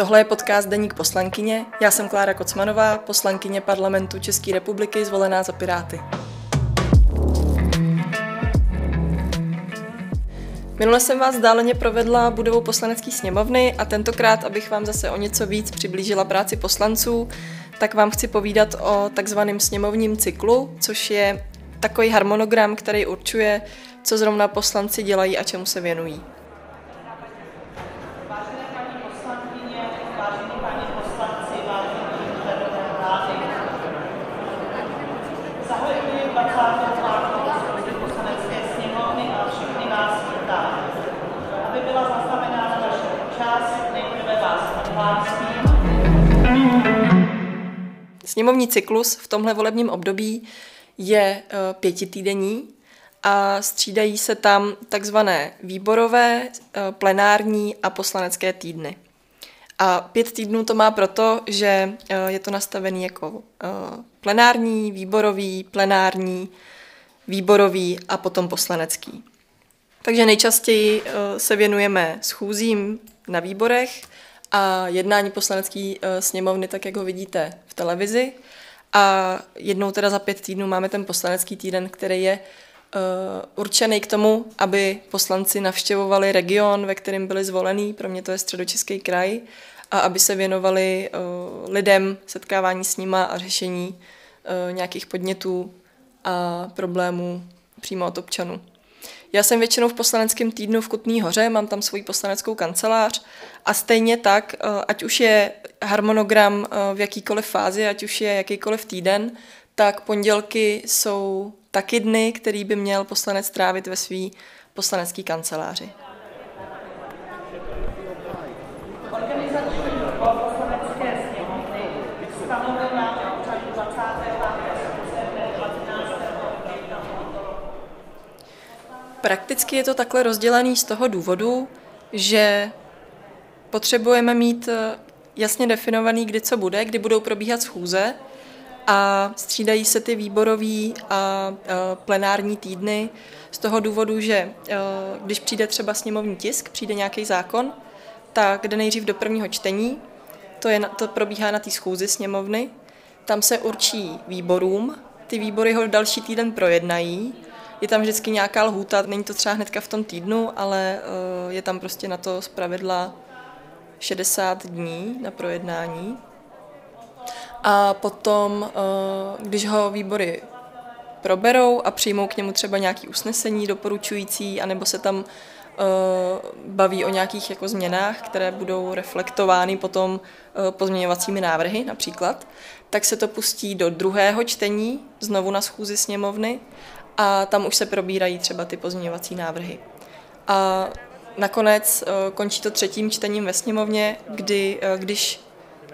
Tohle je podcast Deník poslankyně. Já jsem Klára Kocmanová, poslankyně parlamentu České republiky, zvolená za Piráty. Minule jsem vás dáleně provedla budovou poslanecké sněmovny a tentokrát, abych vám zase o něco víc přiblížila práci poslanců, tak vám chci povídat o takzvaném sněmovním cyklu, což je takový harmonogram, který určuje, co zrovna poslanci dělají a čemu se věnují. Sněmovní cyklus v tomhle volebním období je eh, pětitýdenní a střídají se tam takzvané výborové, eh, plenární a poslanecké týdny. A pět týdnů to má proto, že eh, je to nastavený jako plenární, výborový, plenární, výborový a potom poslanecký. Takže nejčastěji se věnujeme schůzím na výborech, a jednání poslanecké sněmovny, tak jak ho vidíte v televizi. A jednou teda za pět týdnů máme ten poslanecký týden, který je uh, určený k tomu, aby poslanci navštěvovali region, ve kterém byli zvolení, pro mě to je středočeský kraj, a aby se věnovali uh, lidem, setkávání s nima a řešení uh, nějakých podnětů a problémů přímo od občanů. Já jsem většinou v poslaneckém týdnu v Kutný hoře, mám tam svoji poslaneckou kancelář a stejně tak, eh, ať už je harmonogram eh, v jakýkoliv fázi, ať už je jakýkoliv týden, tak pondělky jsou taky dny, který by měl poslanec trávit ve své poslanecké kanceláři. Prakticky je to takhle rozdělený z toho důvodu, že potřebujeme mít eh, jasně definovaný, kdy co bude, kdy budou probíhat schůze a střídají se ty výborové a eh, plenární týdny z toho důvodu, že eh, když přijde třeba sněmovní tisk, přijde nějaký zákon, tak jde nejdřív do prvního čtení, to, je, to probíhá na té schůzi sněmovny, tam se určí výborům, ty výbory ho další týden projednají je tam vždycky nějaká lhůta, není to třeba hnedka v tom týdnu, ale uh, je tam prostě na to zpravidla 60 dní na projednání. A potom, uh, když ho výbory proberou a přijmou k němu třeba nějaké usnesení doporučující, anebo se tam uh, baví o nějakých jako změnách, které budou reflektovány potom pozměňovacími návrhy například, tak se to pustí do druhého čtení, znovu na schůzi sněmovny a tam už se probírají třeba ty pozměňovací návrhy. A nakonec eh, končí to třetím čtením ve sněmovně, kdy, eh, když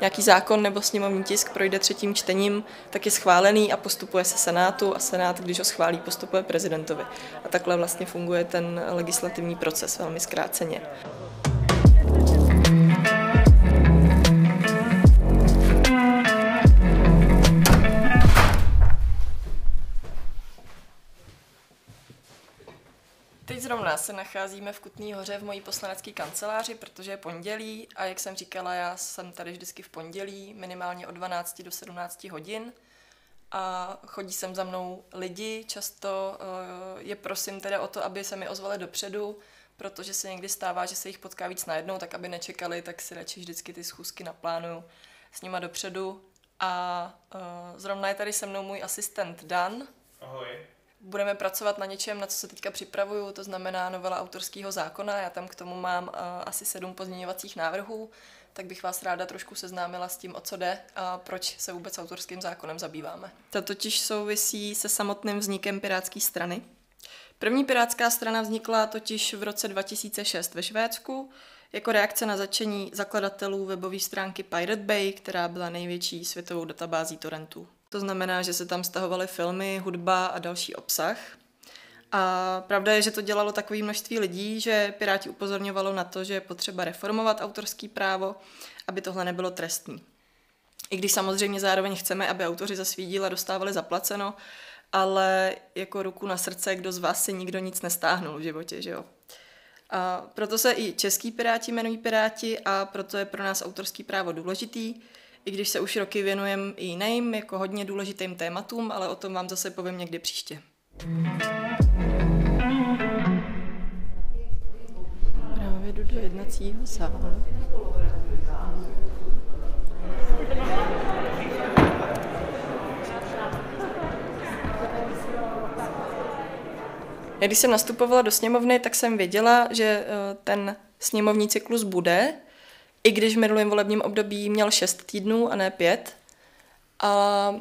nějaký zákon nebo sněmovní tisk projde třetím čtením, tak je schválený a postupuje se Senátu a Senát, když ho schválí, postupuje prezidentovi. A takhle vlastně funguje ten legislativní proces velmi zkráceně. Zrovna se nacházíme v Kutný hoře v mojí poslanecké kanceláři, protože je pondělí a jak jsem říkala, já jsem tady vždycky v pondělí, minimálně od 12 do 17 hodin a chodí sem za mnou lidi, často eh, je prosím teda o to, aby se mi ozvali dopředu, protože se někdy stává, že se jich potká víc najednou, tak aby nečekali, tak si radši vždycky ty schůzky naplánuju s nima dopředu. A uh, zrovna je tady se mnou můj asistent Dan. Ahoj budeme pracovat na něčem, na co se teďka připravuju, to znamená novela autorského zákona. Já tam k tomu mám uh, asi sedm pozměňovacích návrhů, tak bych vás ráda trošku seznámila s tím, o co jde a proč se vůbec autorským zákonem zabýváme. To totiž souvisí se samotným vznikem Pirátské strany. První pirátská strana vznikla totiž v roce 2006 ve Švédsku jako reakce na začení zakladatelů webové stránky Pirate Bay, která byla největší světovou databází torrentů. To znamená, že se tam stahovaly filmy, hudba a další obsah. A pravda je, že to dělalo takové množství lidí, že Piráti upozorňovalo na to, že je potřeba reformovat autorský právo, aby tohle nebylo trestný. I když samozřejmě zároveň chceme, aby autoři za svý díla dostávali zaplaceno, ale jako ruku na srdce, kdo z vás si nikdo nic nestáhnul v životě, že jo. A proto se i český piráti jmenují piráti a proto je pro nás autorský právo důležitý, i když se už roky věnujeme i jiným, jako hodně důležitým tématům, ale o tom vám zase povím někdy příště. Právě jdu do jednacího sálu. Když jsem nastupovala do sněmovny, tak jsem věděla, že eh, ten sněmovní cyklus bude, i když v minulém volebním období měl šest týdnů a ne pět. A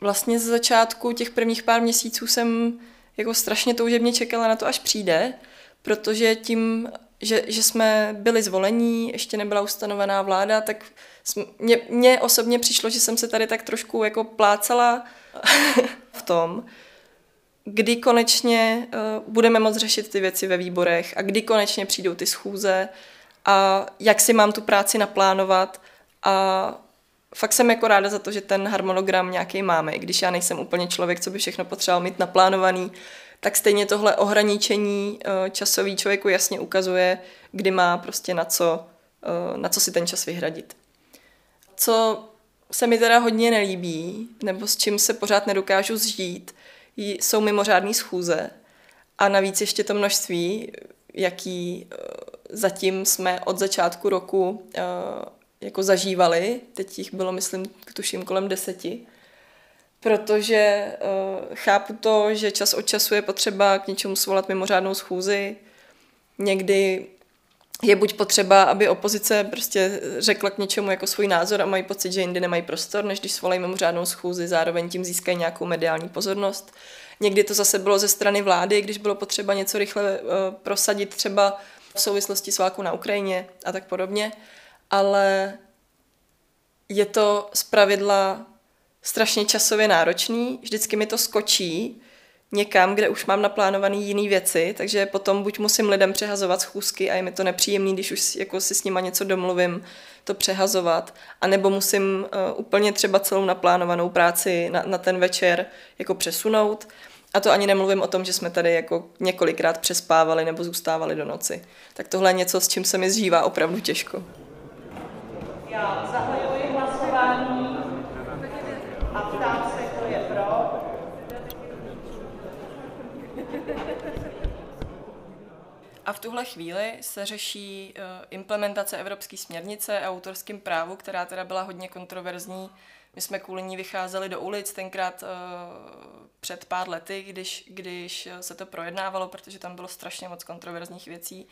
vlastně z začátku těch prvních pár měsíců jsem jako strašně toužebně čekala na to, až přijde, protože tím, že, že jsme byli zvolení, ještě nebyla ustanovená vláda, tak mě, mně osobně přišlo, že jsem se tady tak trošku jako plácala v tom, kdy konečně uh, budeme moct řešit ty věci ve výborech a kdy konečně přijdou ty schůze a jak si mám tu práci naplánovat a fakt jsem jako ráda za to, že ten harmonogram nějaký máme, i když já nejsem úplně člověk, co by všechno potřeboval mít naplánovaný, tak stejně tohle ohraničení uh, časový člověku jasně ukazuje, kdy má prostě na co, uh, na co si ten čas vyhradit. Co se mi teda hodně nelíbí, nebo s čím se pořád nedokážu zžít, jsou mimořádné schůze a navíc ještě to množství, jaký eh, zatím jsme od začátku roku eh, jako zažívali, teď jich bylo, myslím, tuším kolem deseti, protože uh, chápu to, že čas od času je potřeba k něčemu svolat mimořádnou schůzi. Někdy je buď potřeba, aby opozice prostě řekla k něčemu jako svůj názor a mají pocit, že jindy nemají prostor, než když svolají mimořádnou schůzi, zároveň tím získají nějakou mediální pozornost. Někdy to zase bylo ze strany vlády, když bylo potřeba něco rychle uh, prosadit třeba v souvislosti s válkou na Ukrajině a tak podobně. Ale je to pravidla strašně časově náročný, vždycky mi to skočí, někam, kde už mám naplánované jiné věci, takže potom buď musím lidem přehazovat schůzky a je mi to nepříjemný, když už jako si s nima něco domluvím, to přehazovat, anebo musím uh, úplně třeba celou naplánovanou práci na, na ten večer jako přesunout. A to ani nemluvím o tom, že jsme tady jako několikrát přespávali nebo zůstávali do noci. Tak tohle je něco, s čím se mi zžívá opravdu těžko. Já zahajuji hlasování a ptám se, kdo je pro. A v tuhle chvíli se řeší eh, implementace evropské směrnice a autorském právu, která teda byla hodně kontroverzní. My jsme kvůli ní vycházeli do ulic tenkrát uh, před pár lety, když, když se to projednávalo, protože tam bylo strašně moc kontroverzních věcí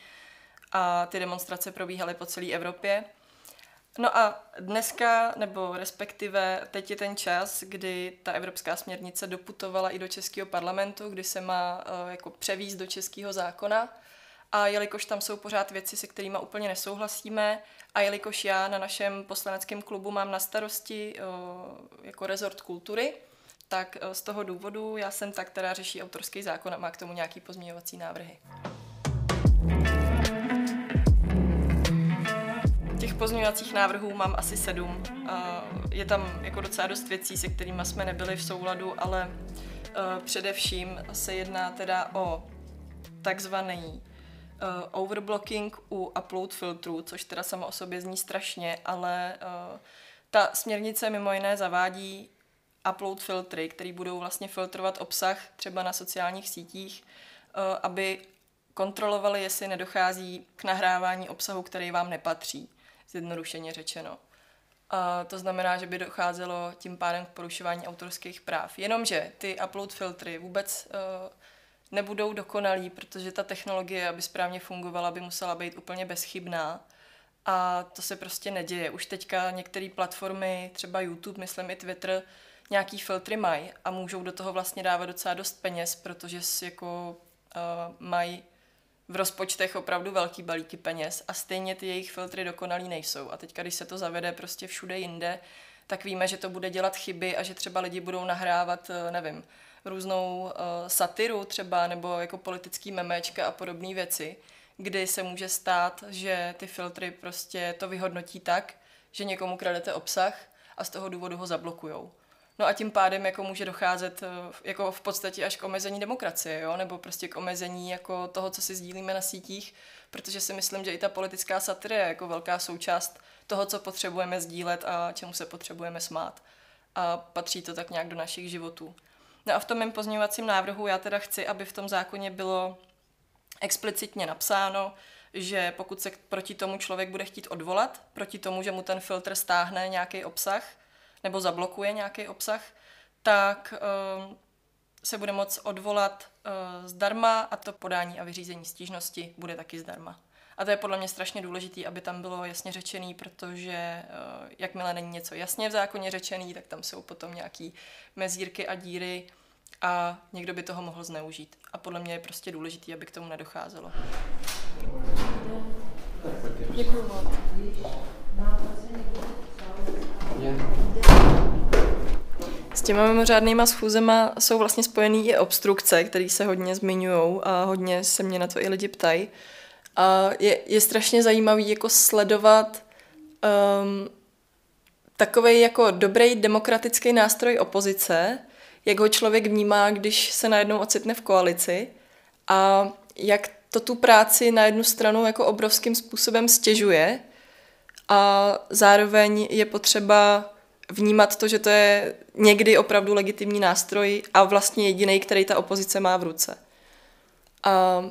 a ty demonstrace probíhaly po celé Evropě. No a dneska, nebo respektive teď je ten čas, kdy ta evropská směrnice doputovala i do Českého parlamentu, kdy se má uh, jako převízt do českého zákona. A jelikož tam jsou pořád věci, se kterými úplně nesouhlasíme, a jelikož já na našem poslaneckém klubu mám na starosti uh, jako rezort kultury, tak uh, z toho důvodu já jsem ta, která řeší autorský zákon a má k tomu nějaký pozměňovací návrhy. Těch pozměňovacích návrhů mám asi sedm. Je tam jako docela dost věcí, se kterými jsme nebyli v souladu, ale především se jedná teda o takzvaný overblocking u upload filtru, což teda samo o sobě zní strašně, ale ta směrnice mimo jiné zavádí upload filtry, které budou vlastně filtrovat obsah třeba na sociálních sítích, aby kontrolovali, jestli nedochází k nahrávání obsahu, který vám nepatří zjednodušeně řečeno. A to znamená, že by docházelo tím pádem k porušování autorských práv. Jenomže ty upload filtry vůbec uh, nebudou dokonalý, protože ta technologie, aby správně fungovala, by musela být úplně bezchybná. A to se prostě neděje. Už teďka některé platformy, třeba YouTube, myslím i Twitter, nějaký filtry mají a můžou do toho vlastně dávat docela dost peněz, protože jako uh, mají v rozpočtech opravdu velký balíky peněz a stejně ty jejich filtry dokonalý nejsou. A teď, když se to zavede prostě všude jinde, tak víme, že to bude dělat chyby a že třeba lidi budou nahrávat, eh, nevím, různou uh, satiru třeba nebo jako politický memečka a podobné věci, kdy se může stát, že ty filtry prostě to vyhodnotí tak, že někomu kradete obsah a z toho důvodu ho zablokujou. No a tím pádem jako může docházet jako v podstatě až k omezení demokracie, jo? nebo prostě k omezení jako toho, co si sdílíme na sítích, protože si myslím, že i ta politická satira je jako velká součást toho, co potřebujeme sdílet a čemu se potřebujeme smát. A patří to tak nějak do našich životů. No a v tom mém pozměňovacím návrhu já teda chci, aby v tom zákoně bylo explicitně napsáno, že pokud se proti tomu člověk bude chtít odvolat, proti tomu, že mu ten filtr stáhne nějaký obsah nebo zablokuje nějaký obsah, tak uh, se bude moct odvolat uh, zdarma a to podání a vyřízení stížnosti bude taky zdarma. A to je podle mě strašně důležité, aby tam bylo jasně řečený, protože uh, jakmile není něco jasně v zákoně řečený, tak tam jsou potom nějaký mezírky a díry a někdo by toho mohl zneužít. A podle mě je prostě důležité, aby k tomu nedocházelo. Děkuji moc. S těma mimořádnýma schůzema jsou vlastně spojený i obstrukce, které se hodně zmiňují a hodně se mě na to i lidi ptají. A je, je strašně zajímavý jako sledovat um, takový jako dobrý demokratický nástroj opozice, jak ho člověk vnímá, když se najednou ocitne v koalici a jak to tu práci na jednu stranu jako obrovským způsobem stěžuje a zároveň je potřeba vnímat to, že to je někdy opravdu legitimní nástroj a vlastně jediný, který ta opozice má v ruce. A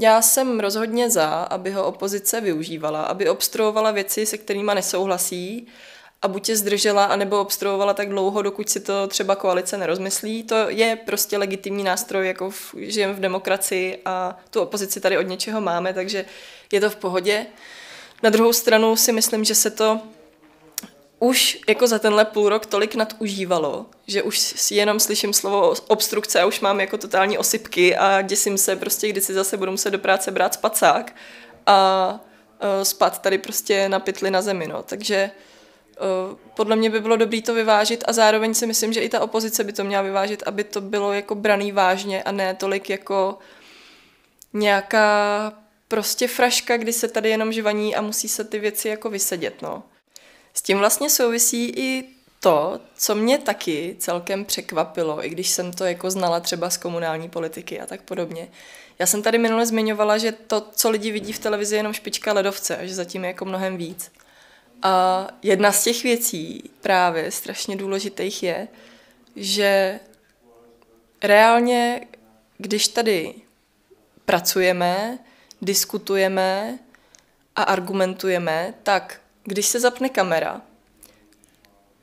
já jsem rozhodně za, aby ho opozice využívala, aby obstruovala věci, se kterými nesouhlasí a buď je zdržela, anebo obstruovala tak dlouho, dokud si to třeba koalice nerozmyslí. To je prostě legitimní nástroj, jako v, žijeme v demokracii a tu opozici tady od něčeho máme, takže je to v pohodě. Na druhou stranu si myslím, že se to už jako za tenhle půl rok tolik nadužívalo, že už jenom slyším slovo obstrukce a už mám jako totální osypky a děsím se prostě, kdy si zase budu muset do práce brát spacák a spát tady prostě na pytli na zemi, no. Takže uh, podle mě by bylo dobré to vyvážit a zároveň si myslím, že i ta opozice by to měla vyvážit, aby to bylo jako braný vážně a ne tolik jako nějaká prostě fraška, kdy se tady jenom žvaní a musí se ty věci jako vysedět, no. S tím vlastně souvisí i to, co mě taky celkem překvapilo, i když jsem to jako znala třeba z komunální politiky a tak podobně. Já jsem tady minule zmiňovala, že to, co lidi vidí v televizi, je jenom špička ledovce a že zatím je jako mnohem víc. A jedna z těch věcí právě strašně důležitých je, že reálně, když tady pracujeme, diskutujeme a argumentujeme, tak když se zapne kamera,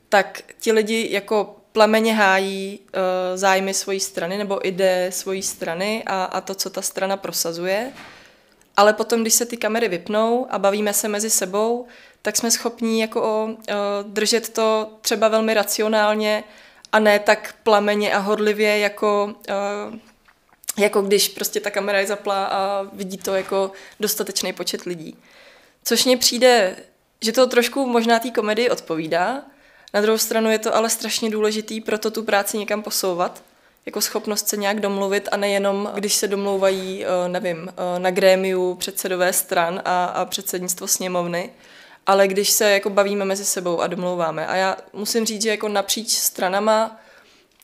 tak ti lidi jako plameně hájí uh, zájmy svojí strany nebo ide svojí strany a, a to, co ta strana prosazuje. Ale potom, když se ty kamery vypnou a bavíme se mezi sebou, tak jsme schopní jako uh, držet to třeba velmi racionálně a ne tak plameně a hodlivě, jako, uh, jako když prostě ta kamera je zaplá a vidí to jako dostatečný počet lidí. Což mně přijde že to trošku možná té komedii odpovídá. Na druhou stranu je to ale strašně důležitý pro to tu práci někam posouvat, jako schopnost se nějak domluvit a nejenom, když se domlouvají, eh, nevím, eh, na grémiu předsedové stran a, a předsednictvo sněmovny, ale když se jako bavíme mezi sebou a domlouváme. A já musím říct, že jako napříč stranama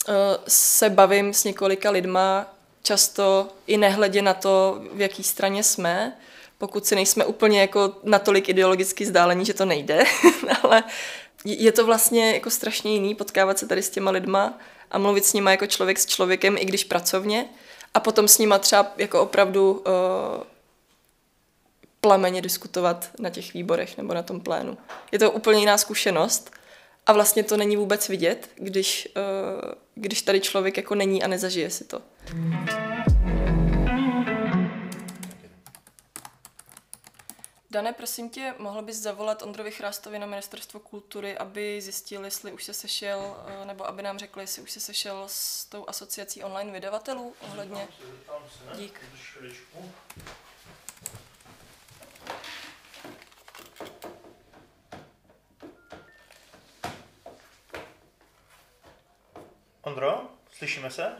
eh, se bavím s několika lidma, často i nehledě na to, v jaký straně jsme, pokud si nejsme úplně jako natolik ideologicky zdálení, že to nejde, ale je to vlastně jako strašně jiný potkávat se tady s těma lidma a mluvit s nima jako člověk s člověkem, i když pracovně, a potom s nima třeba jako opravdu uh, plameně diskutovat na těch výborech nebo na tom plénu. Je to úplně jiná zkušenost a vlastně to není vůbec vidět, když, uh, když tady člověk jako není a nezažije si to. Dane, prosím tě, mohl bys zavolat Ondrovi Chrástovi na Ministerstvo kultury, aby zjistil, jestli už se sešel, eh, nebo aby nám řekl, jestli už se sešel s tou asociací online vydavatelů ohledně... Dík. Ondro, slyšíme se?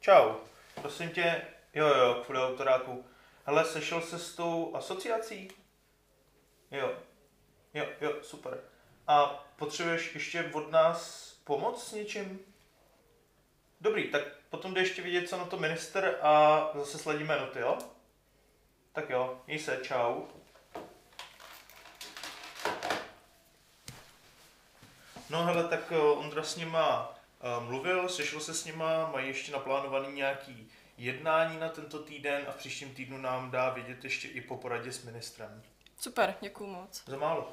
Čau. Prosím tě, jo jo, kvůli autoráku. Hele, sešel se s tou asociací? Jo, jo, jo, super. A potřebuješ ještě od nás pomoct s něčím? Dobrý, tak potom jde ještě vidět, co na to minister a zase sledíme noty, jo? Tak jo, měj se, čau. No hele, tak eh, Ondra s nima uh, mluvil, sešel se s nima, mají ještě naplánovaný nějaký jednání na tento týden a v příštím týdnu nám dá vědět ještě i po poradě s ministrem. Super, děkuju moc. Za málo.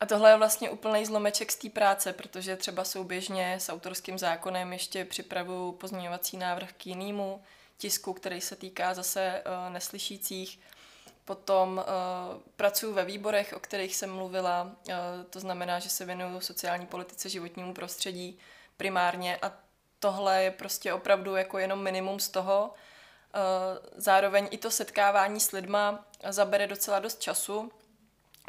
A tohle je vlastně úplný zlomeček z té práce, protože třeba souběžně s autorským zákonem ještě připravuju pozměňovací návrh k jinému tisku, který se týká zase uh, neslyšících. Potom uh, pracuji ve výborech, o kterých jsem mluvila, uh, to znamená, že se věnuju sociální politice, životnímu prostředí primárně a tohle je prostě opravdu jako jenom minimum z toho. Uh, zároveň i to setkávání s lidma zabere docela dost času,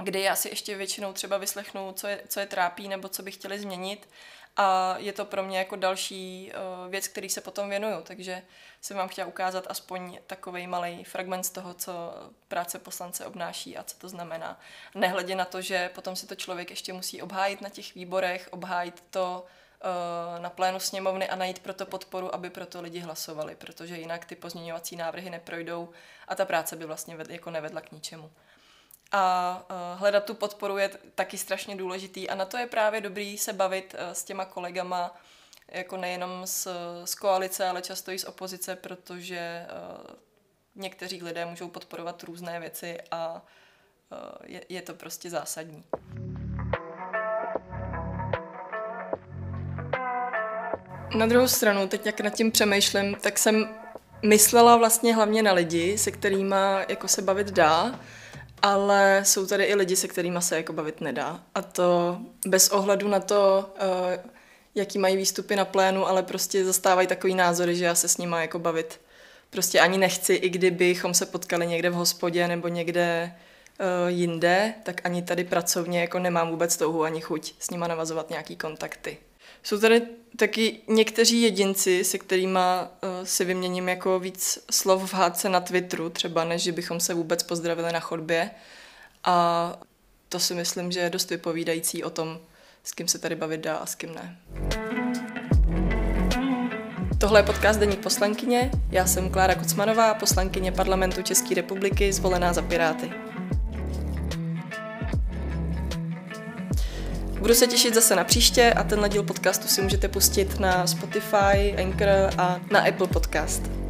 kdy já si ještě většinou třeba vyslechnu, co je, co je trápí nebo co by chtěli změnit a je to pro mě jako další uh, věc, který se potom věnuju, takže jsem vám chtěla ukázat aspoň takový malý fragment z toho, co práce poslance obnáší a co to znamená. Nehledě na to, že potom si to člověk ještě musí obhájit na těch výborech, obhájit to na plénu sněmovny a najít proto podporu, aby proto lidi hlasovali, protože jinak ty pozměňovací návrhy neprojdou a ta práce by vlastně jako nevedla k ničemu a uh, hledat tu podporu je taky strašně důležitý a na to je právě dobrý se bavit uh, s těma kolegama, jako nejenom z, z koalice, ale často i z opozice, protože někteří lidé můžou podporovat různé věci a je, je to prostě zásadní. Na druhou stranu, teď jak nad tím přemýšlím, tak jsem myslela vlastně hlavně na lidi, se kterými jako se bavit dá, ale jsou tady i lidi, se kterými se jako bavit nedá. A to bez ohledu na to, uh, jaký mají výstupy na plénu, ale prostě zastávají takový názory, že já se s nimi jako bavit prostě ani nechci, i kdybychom se potkali někde v hospodě nebo někde uh, jinde, tak ani tady pracovně jako nemám vůbec touhu ani chuť s nima navazovat nějaký kontakty. Jsou tady taky někteří jedinci, se kterými uh, si vyměním jako víc slov v hádce na Twitteru, třeba než že bychom se vůbec pozdravili na chodbě. A to si myslím, že je dost vypovídající o tom, s kým se tady bavit dá a s kým ne. Tohle je podcast Deník poslankyně. Já jsem Klára Kocmanová, poslankyně parlamentu České republiky, zvolená za Piráty. Budu se těšit zase na příště a tenhle díl podcastu si můžete pustit na Spotify, Anchor a na Apple Podcast.